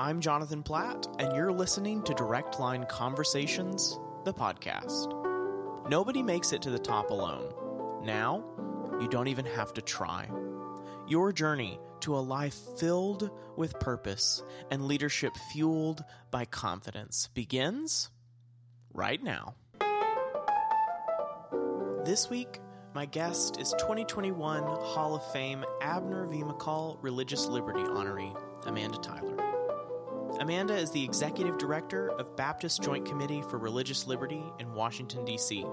I'm Jonathan Platt, and you're listening to Direct Line Conversations, the podcast. Nobody makes it to the top alone. Now, you don't even have to try. Your journey to a life filled with purpose and leadership fueled by confidence begins right now. This week, my guest is 2021 Hall of Fame Abner V. McCall Religious Liberty honoree, Amanda Tyler. Amanda is the executive director of Baptist Joint Committee for Religious Liberty in Washington, D.C.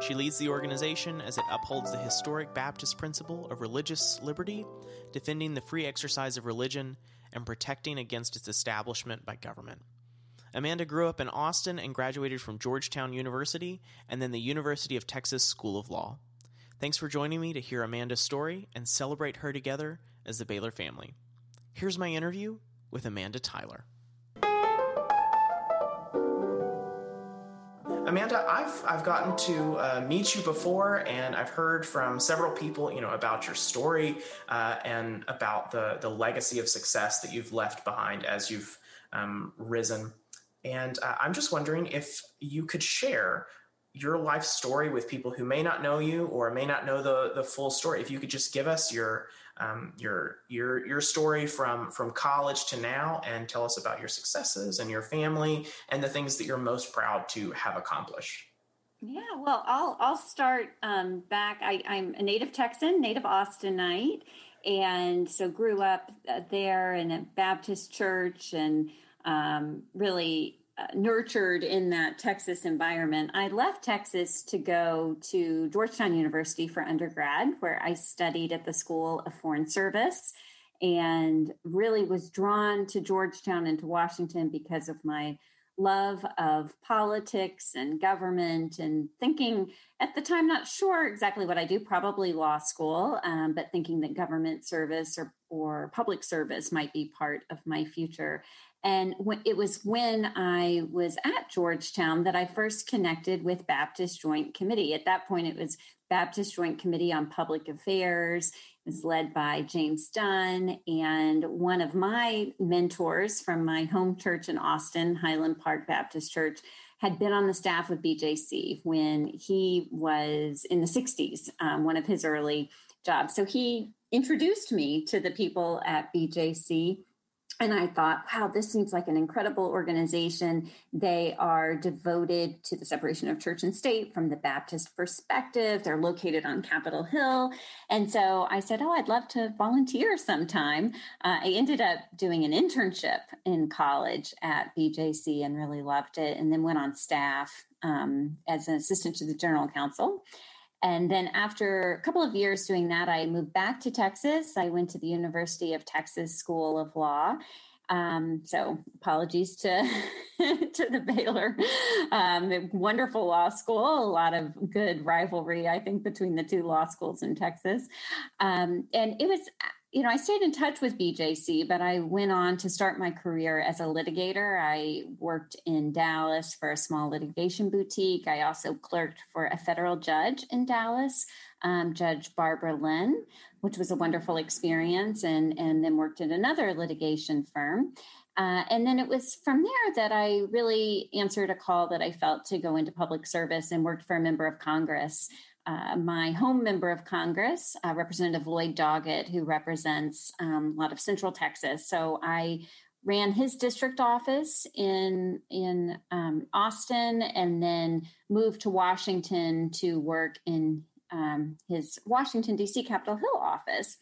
She leads the organization as it upholds the historic Baptist principle of religious liberty, defending the free exercise of religion, and protecting against its establishment by government. Amanda grew up in Austin and graduated from Georgetown University and then the University of Texas School of Law. Thanks for joining me to hear Amanda's story and celebrate her together as the Baylor family. Here's my interview with Amanda Tyler. Amanda, I've I've gotten to uh, meet you before, and I've heard from several people, you know, about your story uh, and about the the legacy of success that you've left behind as you've um, risen. And uh, I'm just wondering if you could share your life story with people who may not know you or may not know the the full story. If you could just give us your um, your your your story from from college to now, and tell us about your successes and your family and the things that you're most proud to have accomplished. Yeah, well, I'll I'll start um, back. I, I'm a native Texan, native Austinite, and so grew up uh, there in a Baptist church, and um, really nurtured in that Texas environment. I left Texas to go to Georgetown University for undergrad, where I studied at the School of Foreign Service and really was drawn to Georgetown and to Washington because of my love of politics and government and thinking at the time not sure exactly what i do probably law school um, but thinking that government service or, or public service might be part of my future and it was when I was at Georgetown that I first connected with Baptist Joint Committee. At that point, it was Baptist Joint Committee on Public Affairs. It was led by James Dunn. And one of my mentors from my home church in Austin, Highland Park Baptist Church, had been on the staff with BJC when he was in the 60s, um, one of his early jobs. So he introduced me to the people at BJC and I thought, wow, this seems like an incredible organization. They are devoted to the separation of church and state from the Baptist perspective. They're located on Capitol Hill. And so I said, oh, I'd love to volunteer sometime. Uh, I ended up doing an internship in college at BJC and really loved it, and then went on staff um, as an assistant to the general counsel. And then after a couple of years doing that, I moved back to Texas. I went to the University of Texas School of Law. Um, so apologies to to the Baylor um, wonderful law school. A lot of good rivalry, I think, between the two law schools in Texas. Um, and it was you know, I stayed in touch with BJC, but I went on to start my career as a litigator. I worked in Dallas for a small litigation boutique. I also clerked for a federal judge in Dallas, um, Judge Barbara Lynn, which was a wonderful experience, and, and then worked at another litigation firm. Uh, and then it was from there that I really answered a call that I felt to go into public service and worked for a member of Congress uh, my home member of Congress, uh, Representative Lloyd Doggett, who represents um, a lot of Central Texas. So I ran his district office in in um, Austin, and then moved to Washington to work in um, his Washington D.C. Capitol Hill office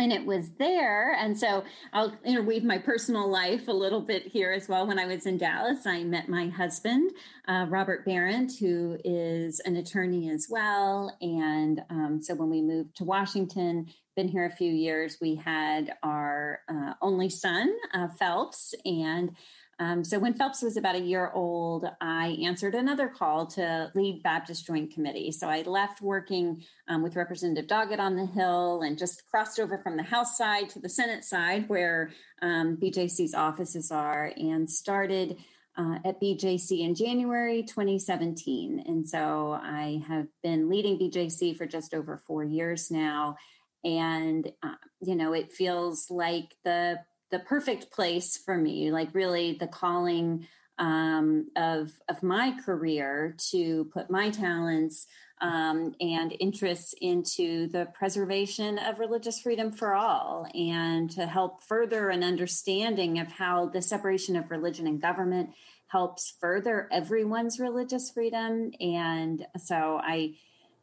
and it was there. And so i'll interweave my personal life a little bit here as well. When i was in dallas i met my husband uh, robert barrett who is an attorney as well. And um, so when we moved to washington been here a few years we had our uh, only son uh, phelps. And um, so when Phelps was about a year old, I answered another call to lead Baptist Joint Committee. So I left working um, with Representative Doggett on the Hill and just crossed over from the House side to the Senate side, where um, BJC's offices are, and started. Uh, at BJC in January 2017. And so I have been leading BJC for just over four years now. And, uh, you know, it feels like the the perfect place for me, like really the calling um, of of my career to put my talents um, and interests into the preservation of religious freedom for all, and to help further an understanding of how the separation of religion and government helps further everyone's religious freedom. And so I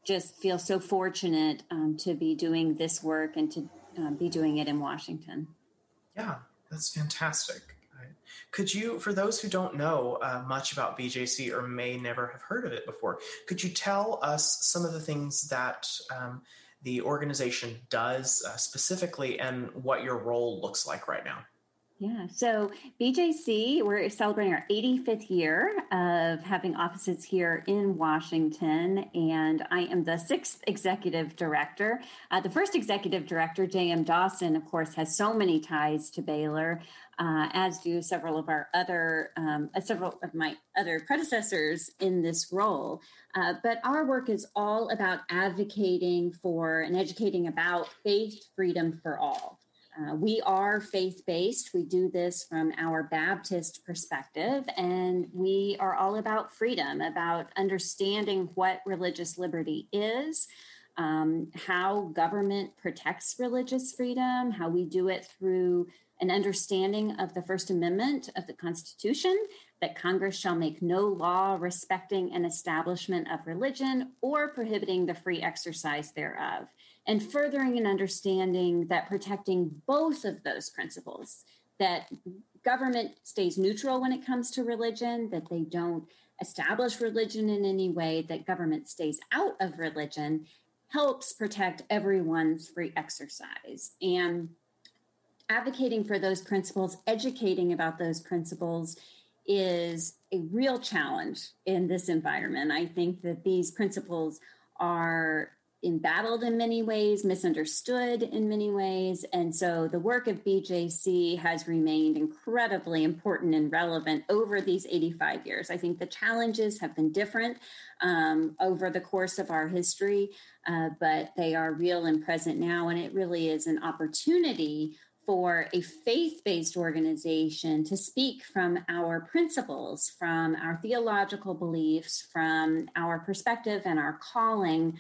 just feel so fortunate um, to be doing this work and to uh, be doing it in Washington. Yeah, that's fantastic. Could you, for those who don't know uh, much about BJC or may never have heard of it before, could you tell us some of the things that um, the organization does uh, specifically and what your role looks like right now? Yeah, so BJC, we're celebrating our 85th year of having offices here in Washington, and I am the sixth executive director. Uh, the first executive director, J.M. Dawson, of course, has so many ties to Baylor, uh, as do several of our other, um, uh, several of my other predecessors in this role. Uh, but our work is all about advocating for and educating about faith freedom for all. Uh, we are faith based. We do this from our Baptist perspective, and we are all about freedom, about understanding what religious liberty is, um, how government protects religious freedom, how we do it through an understanding of the First Amendment of the Constitution that Congress shall make no law respecting an establishment of religion or prohibiting the free exercise thereof and furthering an understanding that protecting both of those principles that government stays neutral when it comes to religion that they don't establish religion in any way that government stays out of religion helps protect everyone's free exercise. And advocating for those principles educating about those principles is a real challenge in this environment. I think that these principles are embattled in many ways, misunderstood in many ways. And so the work of BJC has remained incredibly important and relevant over these 85 years. I think the challenges have been different um, over the course of our history, uh, but they are real and present now. And it really is an opportunity for a faith based organization to speak from our principles, from our theological beliefs, from our perspective and our calling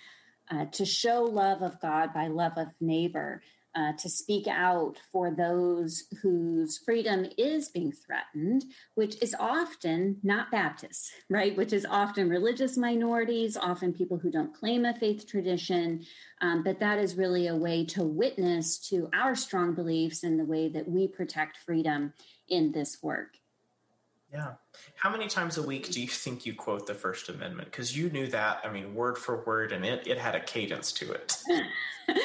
uh, to show love of God by love of neighbor, uh, to speak out for those whose freedom is being threatened, which is often not Baptists, right? Which is often religious minorities, often people who don't claim a faith tradition. Um, but that is really a way to witness to our strong beliefs and the way that we protect freedom in this work. Yeah. How many times a week do you think you quote the First Amendment? Because you knew that, I mean, word for word, and it, it had a cadence to it.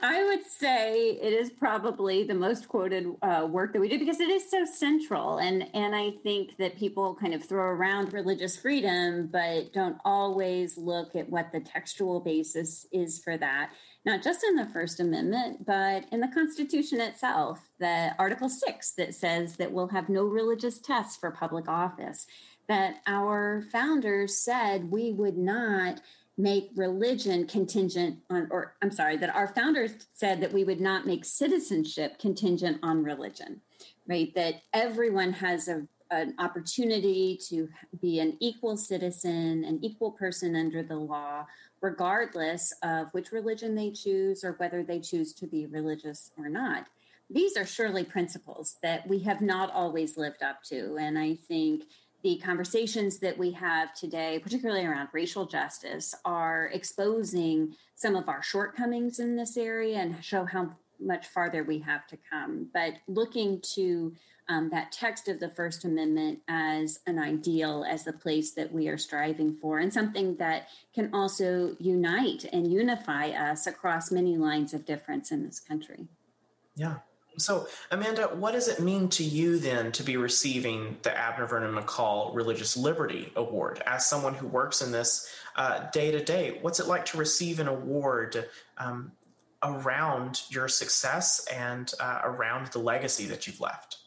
I would say it is probably the most quoted uh, work that we do because it is so central, and and I think that people kind of throw around religious freedom, but don't always look at what the textual basis is for that not just in the First Amendment, but in the Constitution itself, the Article 6 that says that we'll have no religious tests for public office, that our founders said we would not make religion contingent on, or I'm sorry, that our founders said that we would not make citizenship contingent on religion, right? That everyone has a, an opportunity to be an equal citizen, an equal person under the law regardless of which religion they choose or whether they choose to be religious or not. These are surely principles that we have not always lived up to. And I think the conversations that we have today, particularly around racial justice, are exposing some of our shortcomings in this area and show how much farther we have to come. But looking to um, that text of the First Amendment as an ideal, as the place that we are striving for, and something that can also unite and unify us across many lines of difference in this country. Yeah. So, Amanda, what does it mean to you then to be receiving the Abner Vernon McCall Religious Liberty Award? As someone who works in this day to day, what's it like to receive an award um, around your success and uh, around the legacy that you've left?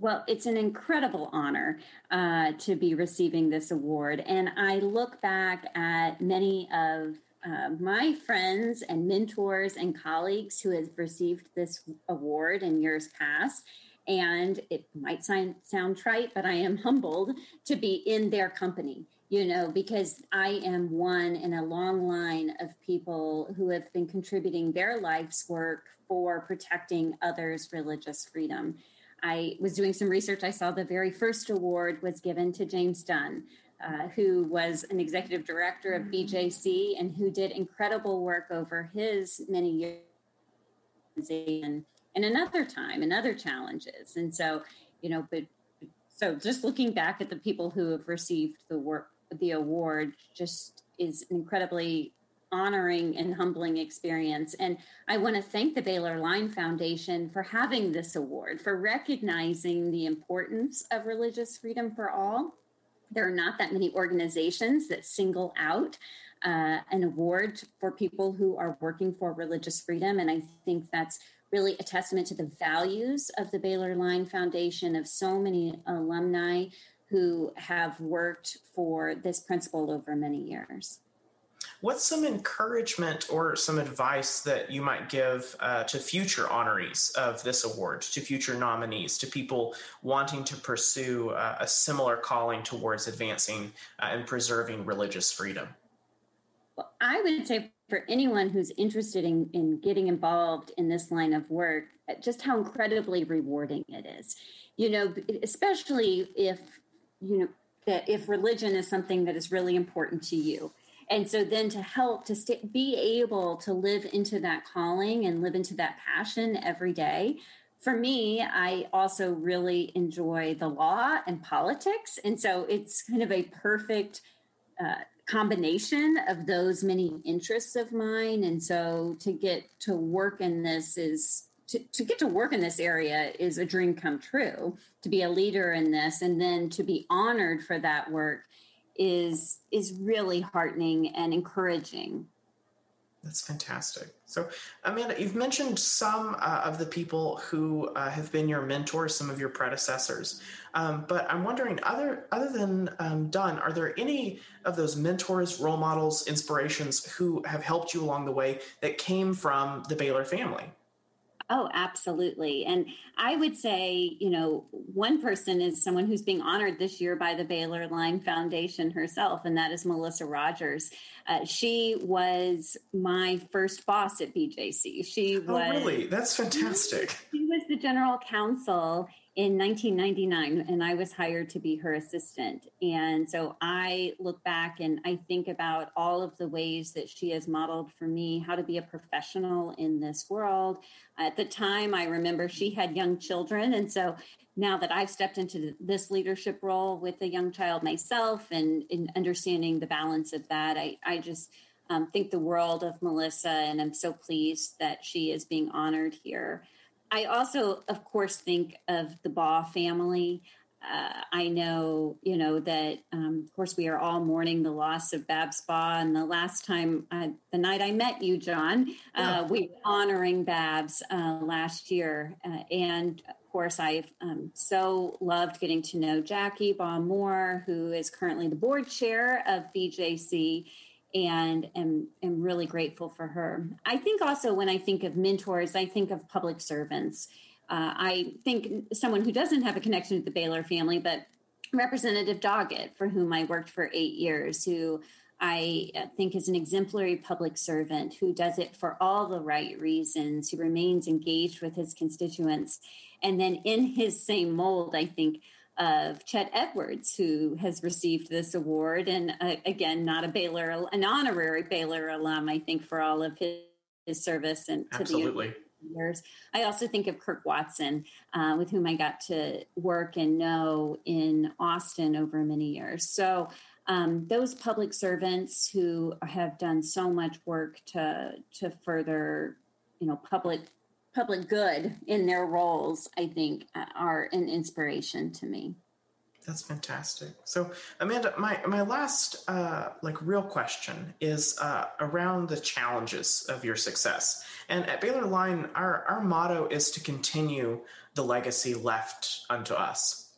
Well, it's an incredible honor uh, to be receiving this award. And I look back at many of uh, my friends and mentors and colleagues who have received this award in years past. And it might sound, sound trite, but I am humbled to be in their company, you know, because I am one in a long line of people who have been contributing their life's work for protecting others' religious freedom. I was doing some research. I saw the very first award was given to James Dunn, uh, who was an executive director of BJC and who did incredible work over his many years and, and another time and other challenges. And so, you know, but so just looking back at the people who have received the work, the award just is incredibly honoring and humbling experience. And I want to thank the Baylor Line Foundation for having this award, for recognizing the importance of religious freedom for all there are not that many organizations that single out uh, an award for people who are working for religious freedom. And I think that's really a testament to the values of the Baylor Line Foundation, of so many alumni who have worked for this principle over many years. What's some encouragement or some advice that you might give uh, to future honorees of this award, to future nominees, to people wanting to pursue uh, a similar calling towards advancing uh, and preserving religious freedom? Well, I would say for anyone who's interested in, in getting involved in this line of work, just how incredibly rewarding it is. You know, especially if, you know, that if religion is something that is really important to you and so then to help to be able to live into that calling and live into that passion every day for me i also really enjoy the law and politics. And so it's kind of a perfect uh, combination of those many interests of mine. And so to get to work in this is to, to get to work in this area is a dream come true to be a leader in this and then to be honored for that work is is really heartening and encouraging. That's fantastic. So, Amanda, you've mentioned some uh, of the people who uh, have been your mentors, some of your predecessors. Um, but I'm wondering, other other than um, Dunn, are there any of those mentors, role models, inspirations who have helped you along the way that came from the Baylor family? Oh, absolutely. And I would say, you know, one person is someone who's being honored this year by the Baylor Line Foundation herself, and that is Melissa Rogers. Uh, she was my first boss at BJC. She was. Oh, really? That's fantastic. She was the general counsel in 1999 and I was hired to be her assistant. And so I look back and I think about all of the ways that she has modeled for me how to be a professional in this world. At the time, I remember she had young children. And so now that I've stepped into this leadership role with a young child myself and in understanding the balance of that, I, I just um, think the world of Melissa and I'm so pleased that she is being honored here. I also, of course, think of the Baugh family. Uh, I know, you know, that um, of course we are all mourning the loss of Babs Baugh. And the last time, uh, the night I met you, John, uh, yeah. we were honoring Babs uh, last year. Uh, and of course, I've um, so loved getting to know Jackie Baugh Moore, who is currently the board chair of BJC and am, am really grateful for her. I think also when I think of mentors, I think of public servants. Uh, I think someone who doesn't have a connection to the Baylor family, but Representative Doggett, for whom I worked for eight years, who I think is an exemplary public servant who does it for all the right reasons, who remains engaged with his constituents. And then in his same mold, I think of Chet Edwards, who has received this award, and uh, again, not a Baylor, an honorary Baylor alum, I think, for all of his, his service and Absolutely. to the years. I also think of Kirk Watson, uh, with whom I got to work and know in Austin over many years. So um, those public servants who have done so much work to to further, you know, public public good in their roles, I think, uh, are an inspiration to me. That's fantastic. So, Amanda, my my last uh, like real question is uh, around the challenges of your success. And at Baylor Line, our our motto is to continue the legacy left unto us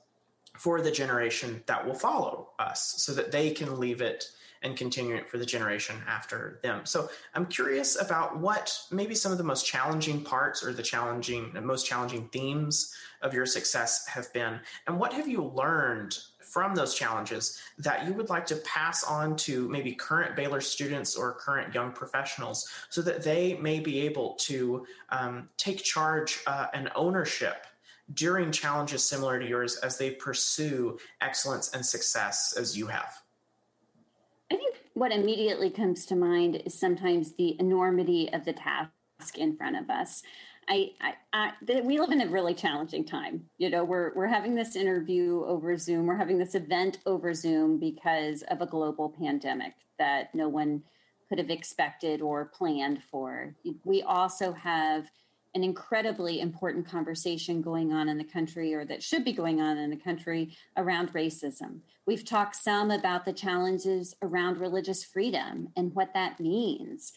for the generation that will follow us, so that they can leave it and continuing it for the generation after them. So I'm curious about what maybe some of the most challenging parts or the challenging, most challenging themes of your success have been, and what have you learned from those challenges that you would like to pass on to maybe current Baylor students or current young professionals so that they may be able to um, take charge uh, and ownership during challenges similar to yours as they pursue excellence and success as you have? What immediately comes to mind is sometimes the enormity of the task in front of us. I, I, I the, we live in a really challenging time. You know, we're we're having this interview over Zoom. We're having this event over Zoom because of a global pandemic that no one could have expected or planned for. We also have an incredibly important conversation going on in the country, or that should be going on in the country, around racism. We've talked some about the challenges around religious freedom and what that means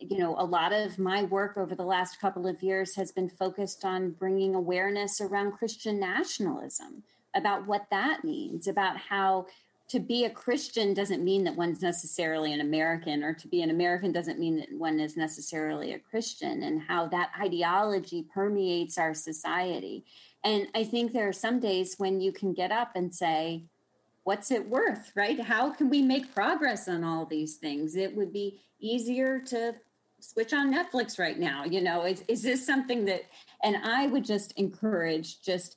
you know, a lot of my work over the last couple of years has been focused on bringing awareness around Christian nationalism, about what that means, about how to be a Christian doesn't mean that one's necessarily an American, or to be an American doesn't mean that one is necessarily a Christian, and how that ideology permeates our society. And I think there are some days when you can get up and say, What's it worth, right? How can we make progress on all these things? It would be easier to switch on Netflix right now. You know, is, is this something that, and I would just encourage just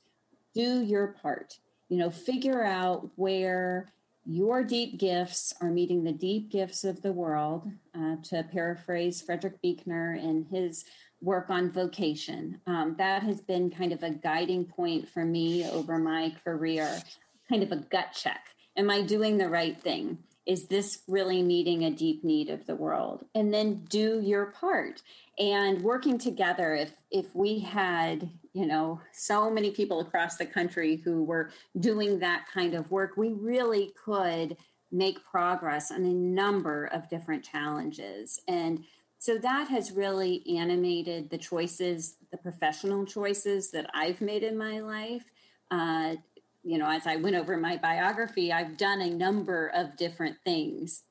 do your part, you know, figure out where your deep gifts are meeting the deep gifts of the world, uh, to paraphrase Frederick Buechner in his work on vocation. Um, that has been kind of a guiding point for me over my career, kind of a gut check. Am I doing the right thing? Is this really meeting a deep need of the world? And then do your part. And working together if if we had you know so many people across the country who were doing that kind of work we really could make progress on a number of different challenges. And so that has really animated the choices the professional choices that i've made in my life uh, you know, as I went over my biography, I've done a number of different things.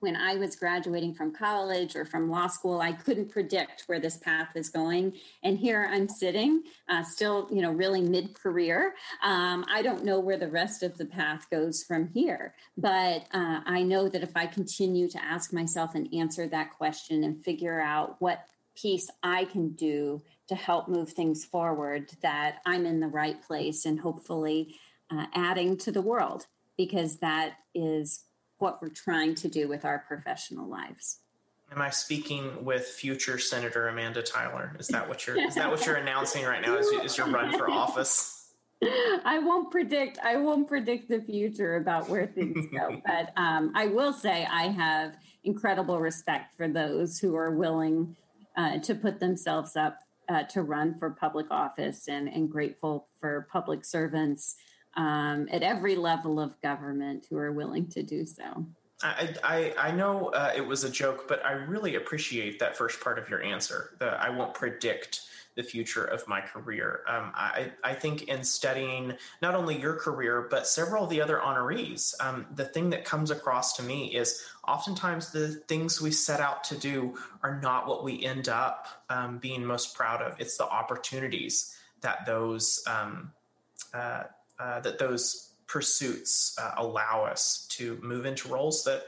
When I was graduating from college or from law school, I couldn't predict where this path is going. And here I'm sitting, uh, still, you know, really mid career. Um, I don't know where the rest of the path goes from here. But uh, I know that if I continue to ask myself and answer that question and figure out what piece I can do to help move things forward, that I'm in the right place and hopefully uh, adding to the world because that is what we're trying to do with our professional lives. Am I speaking with future Senator Amanda Tyler? Is that what you're is that what you're announcing right now? Is, is your run for office? I won't predict. I won't predict the future about where things go, but um, I will say I have incredible respect for those who are willing uh, to put themselves up uh, to run for public office, and, and grateful for public servants um, at every level of government who are willing to do so. I, I, I know uh, it was a joke, but I really appreciate that first part of your answer. That I won't predict the future of my career. Um, I, I think in studying not only your career, but several of the other honorees, um, the thing that comes across to me is oftentimes the things we set out to do are not what we end up um, being most proud of. It's the opportunities that those um, uh, uh, that those pursuits uh, allow us to move into roles that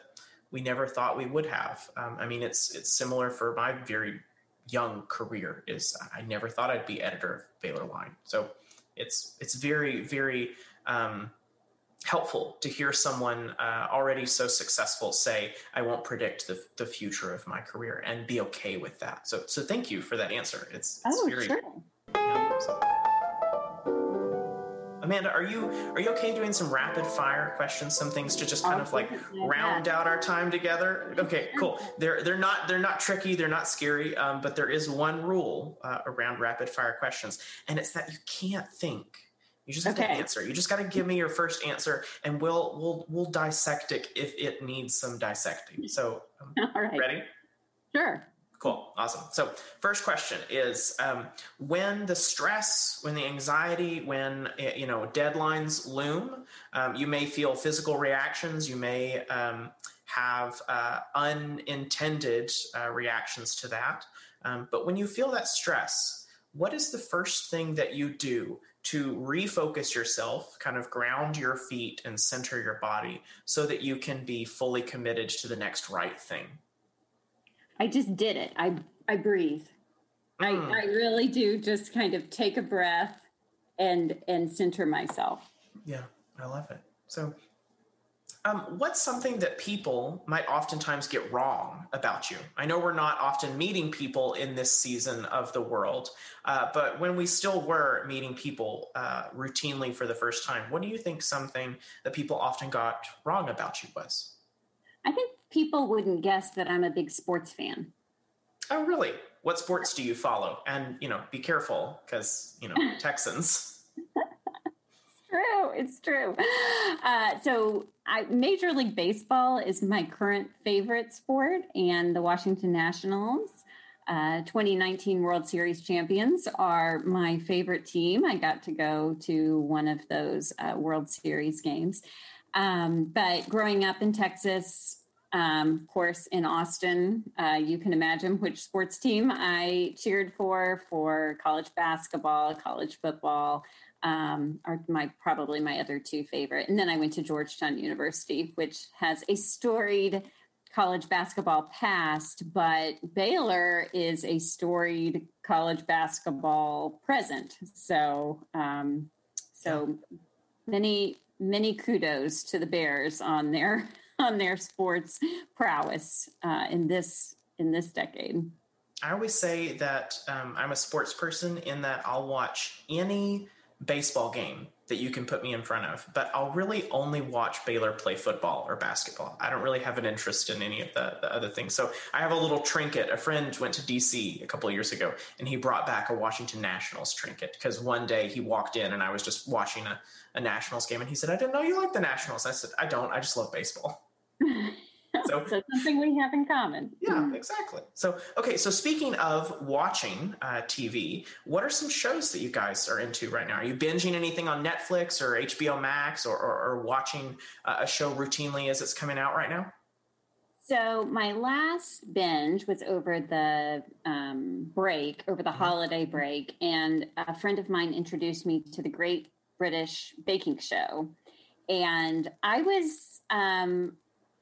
we never thought we would have. Um, I mean, it's it's similar for my very young career. Is I never thought I'd be editor of Baylor Line. So it's it's very very um, helpful to hear someone uh, already so successful say, "I won't predict the the future of my career," and be okay with that. So so thank you for that answer. It's, it's oh very, sure. Yeah, so. Amanda, are you are you okay doing some rapid fire questions, some things to just kind of like round out our time together? Okay, cool. They're they're not they're not tricky, they're not scary, um, but there is one rule uh, around rapid fire questions, and it's that you can't think. You just have okay. to answer. You just got to give me your first answer, and we'll we'll we'll dissect it if it needs some dissecting. So, um, all right, ready? Sure. Cool. Awesome. So, first question is um, when the stress, when the anxiety, when eh, you know deadlines loom, um, you may feel physical reactions. You may um, have uh, unintended uh, reactions to that. Um, but when you feel that stress, what is the first thing that you do to refocus yourself, kind of ground your feet and center your body so that you can be fully committed to the next right thing? I just did it. I I breathe. Mm. I, hmm. I really do just kind of take a breath and and center myself. Yeah, I love it. So um, what's something that people might oftentimes get wrong about you? I know we're not often meeting people in this season of the world, uh, but when we still were meeting people uh, routinely for the first time, what do you think something that people often got wrong about you was? I think people wouldn't guess that I'm a big sports fan. Oh, really? What sports do you follow? And, you know, be careful because, you know, Texans true. It's true. Uh, so, I, Major League Baseball is my current favorite sport, and the Washington Nationals. Uh, 2019 World Series champions are my favorite team. I got to go to one of those uh, World Series games. Um, but growing up in Texas, um, of course, in Austin, uh, you can imagine which sports team I cheered for for college basketball, college football, um, are my probably my other two favorite. And then I went to Georgetown University, which has a storied college basketball past, but Baylor is a storied college basketball present. So, um, so many many kudos to the Bears on their on their sports prowess uh, in this in this decade. I always say that um, I'm a sports person in that I'll watch any baseball game that you can put me in front of, but I'll really only watch Baylor play football or basketball. I don't really have an interest in any of the, the other things. So I have a little trinket. A friend went to DC a couple years ago and he brought back a Washington Nationals trinket because one day he walked in and I was just watching a, a Nationals game and he said, I didn't know you like the Nationals. I said, I don't. I just love baseball. So, so something we have in common. Yeah, exactly. So, okay, so speaking of watching uh, TV, what are some shows that you guys are into right now? Are you binging anything on Netflix or HBO Max or, or, or watching uh, a show routinely as it's coming out right now? So my last binge was over the um, break, over the mm-hmm. holiday break, and a friend of mine introduced me to the Great British Baking Show, and I was um,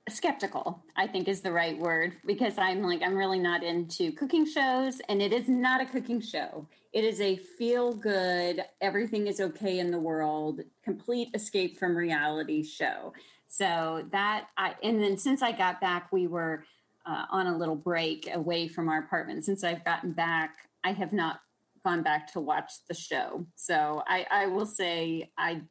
skeptical i think is the right word because i'm like i'm really not into cooking shows and it is not a cooking show. It is a feel good everything is okay in the world complete escape from reality show. So that i and then since i got back we were uh, on a little break away from our apartment. Since i've gotten back i have not gone back to watch the show. So i i will say i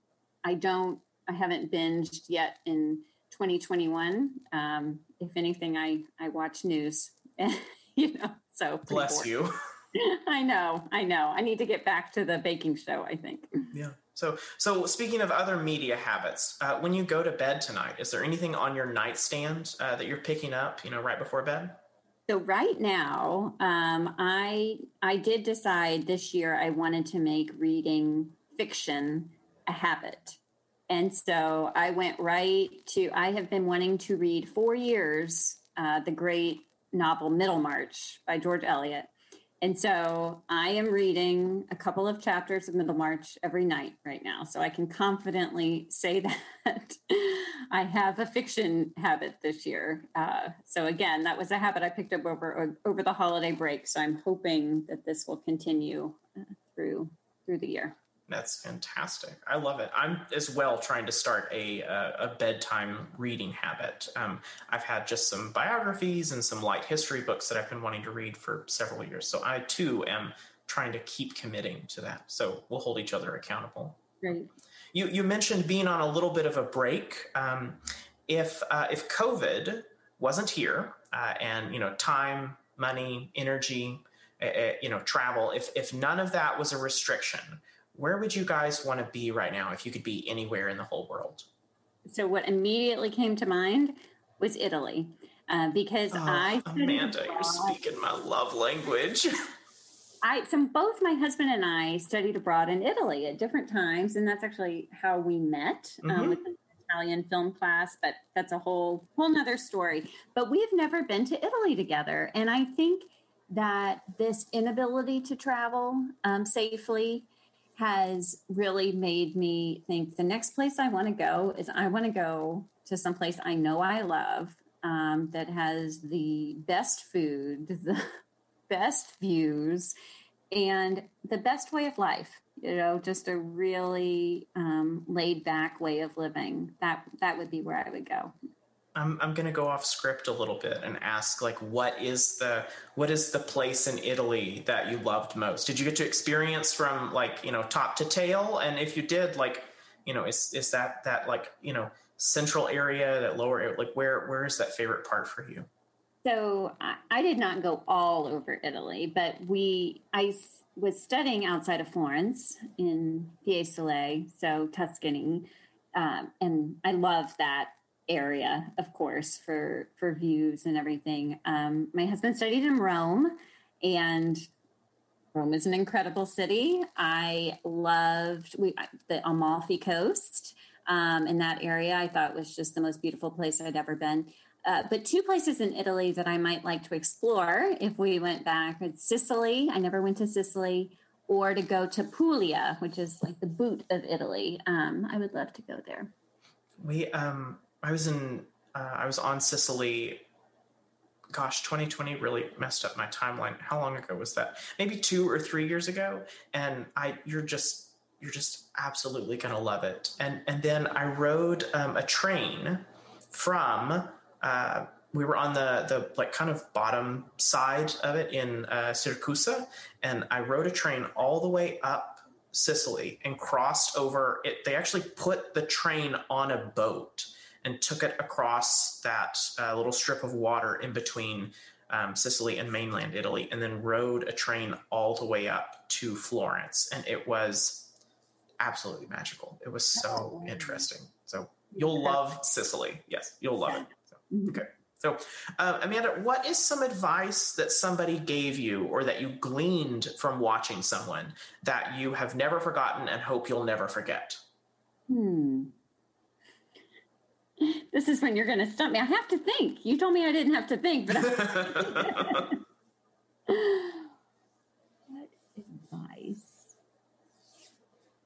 i don't i haven't binged yet in 2021. Um, if anything, I I watch news, you know. So bless you. I know, I know. I need to get back to the baking show. I think. Yeah. So, so speaking of other media habits, uh, when you go to bed tonight, is there anything on your nightstand uh, that you're picking up? You know, right before bed. So right now, um, I I did decide this year I wanted to make reading fiction a habit. And so I went right to, I have been wanting to read for years uh, the great novel Middlemarch by George Eliot. And so I am reading a couple of chapters of Middlemarch every night right now. So I can confidently say that I have a fiction habit this year. Uh, so again, that was a habit I picked up over over the holiday break. So I'm hoping that this will continue uh, through through the year. That's fantastic. I love it. I'm as well trying to start a a, a bedtime reading habit. Um, I've had just some biographies and some light history books that I've been wanting to read for several years. So I too am trying to keep committing to that. So we'll hold each other accountable. Right. You you mentioned being on a little bit of a break. Um, if uh, if COVID wasn't here uh, and you know time, money, energy, uh, uh you know travel, if if none of that was a restriction where would you guys want to be right now if you could be anywhere in the whole world? So, what immediately came to mind was Italy, uh, because oh, I Amanda, you're speaking my love language. I so both my husband and I studied abroad in Italy at different times, and that's actually how we met. Um, mm-hmm. Um, with the Italian film class, but that's a whole whole nother story. But we've never been to Italy together, and I think that this inability to travel um, safely has really made me think the next place I want to go is I want to go to some place I know I love um, that has the best food, the best views, and the best way of life. You know, just a really um, laid back way of living. That that would be where I would go. I'm I'm gonna go off script a little bit and ask like what is the what is the place in Italy that you loved most? Did you get to experience from like you know top to tail? And if you did, like you know, is is that that like you know central area, that lower like where where is that favorite part for you? So I, I did not go all over Italy, but we I was studying outside of Florence in Fiesole, so Tuscany, um, and I love that area, of course, for for views and everything. Um, my husband studied in Rome, and Rome is an incredible city. I loved we, the Amalfi Coast um, in that area. I thought was just the most beautiful place I'd ever been. Uh, but two places in Italy that I might like to explore if we went back: Sicily. I never went to Sicily, or to go to Puglia, which is like the boot of Italy. Um, I would love to go there. We um, I was in uh, I was on Sicily. Gosh, 2020 really messed up my timeline. How long ago was that? Maybe two or three years ago. And I, you're just you're just absolutely gonna love it. And and then I rode um, a train from. Uh, we were on the the like kind of bottom side of it in uh, Siracusa, and I rode a train all the way up Sicily and crossed over it. They actually put the train on a boat and took it across that uh, little strip of water in between um, Sicily and mainland Italy, and then rode a train all the way up to Florence. And it was absolutely magical. It was so oh. interesting. So you'll love Sicily. Yes, you'll love it. So, mm-hmm. okay. So, uh, Amanda, what is some advice that somebody gave you or that you gleaned from watching someone that you have never forgotten and hope you'll never forget? Hmm this is when you're going to stump me. I have to think. You told me I didn't have to think, but what advice?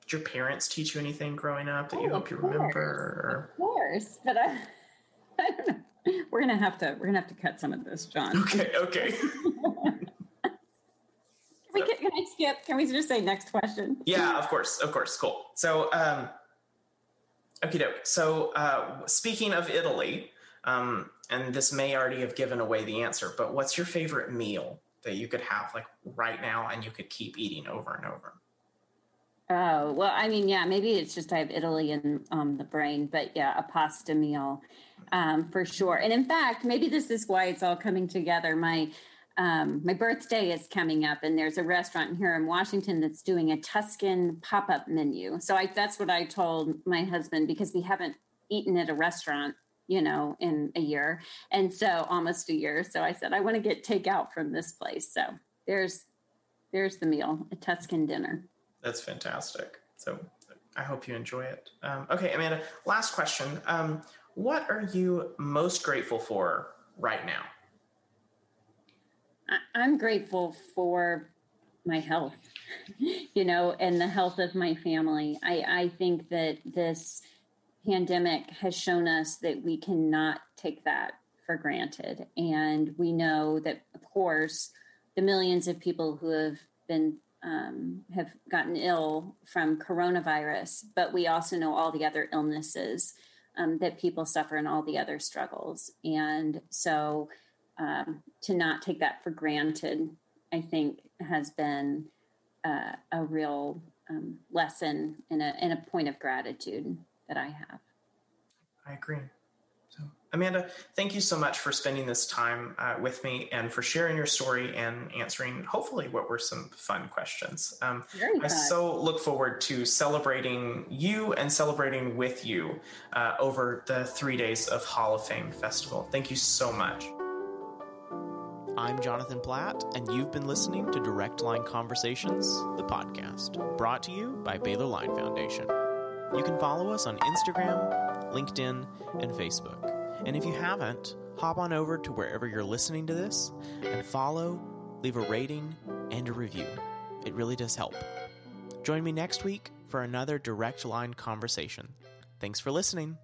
Did your parents teach you anything growing up that oh, you hope you remember? Of course, but I, I don't know. We're gonna have to we're gonna have to cut some of this, John. Okay, okay. can we get, can I skip? Can we just say next question? Yeah, of course, of course. Cool. So um Okay, doke. So, uh, speaking of Italy, um, and this may already have given away the answer, but what's your favorite meal that you could have like right now and you could keep eating over and over? Oh, well, I mean, yeah, maybe it's just I have Italy in um, the brain, but yeah, a pasta meal um, for sure. And in fact, maybe this is why it's all coming together. My um, my birthday is coming up, and there's a restaurant here in Washington that's doing a Tuscan pop up menu. So I, that's what I told my husband because we haven't eaten at a restaurant, you know, in a year, and so almost a year. So I said I want to get takeout from this place. So there's there's the meal, a Tuscan dinner. That's fantastic. So I hope you enjoy it. Um, okay, Amanda. Last question. Um, what are you most grateful for right now? I'm grateful for my health, you know, and the health of my family. I, I think that this pandemic has shown us that we cannot take that for granted. And we know that, of course, the millions of people who have been um, have gotten ill from coronavirus, but we also know all the other illnesses um, that people suffer and all the other struggles. And so, um, to not take that for granted, I think has been uh, a real um, lesson and a, and a point of gratitude that I have. I agree. So, Amanda, thank you so much for spending this time uh, with me and for sharing your story and answering, hopefully, what were some fun questions. Um, I so look forward to celebrating you and celebrating with you uh, over the three days of Hall of Fame Festival. Thank you so much. I'm Jonathan Platt, and you've been listening to Direct Line Conversations, the podcast, brought to you by Baylor Line Foundation. You can follow us on Instagram, LinkedIn, and Facebook. And if you haven't, hop on over to wherever you're listening to this and follow, leave a rating, and a review. It really does help. Join me next week for another direct line conversation. Thanks for listening.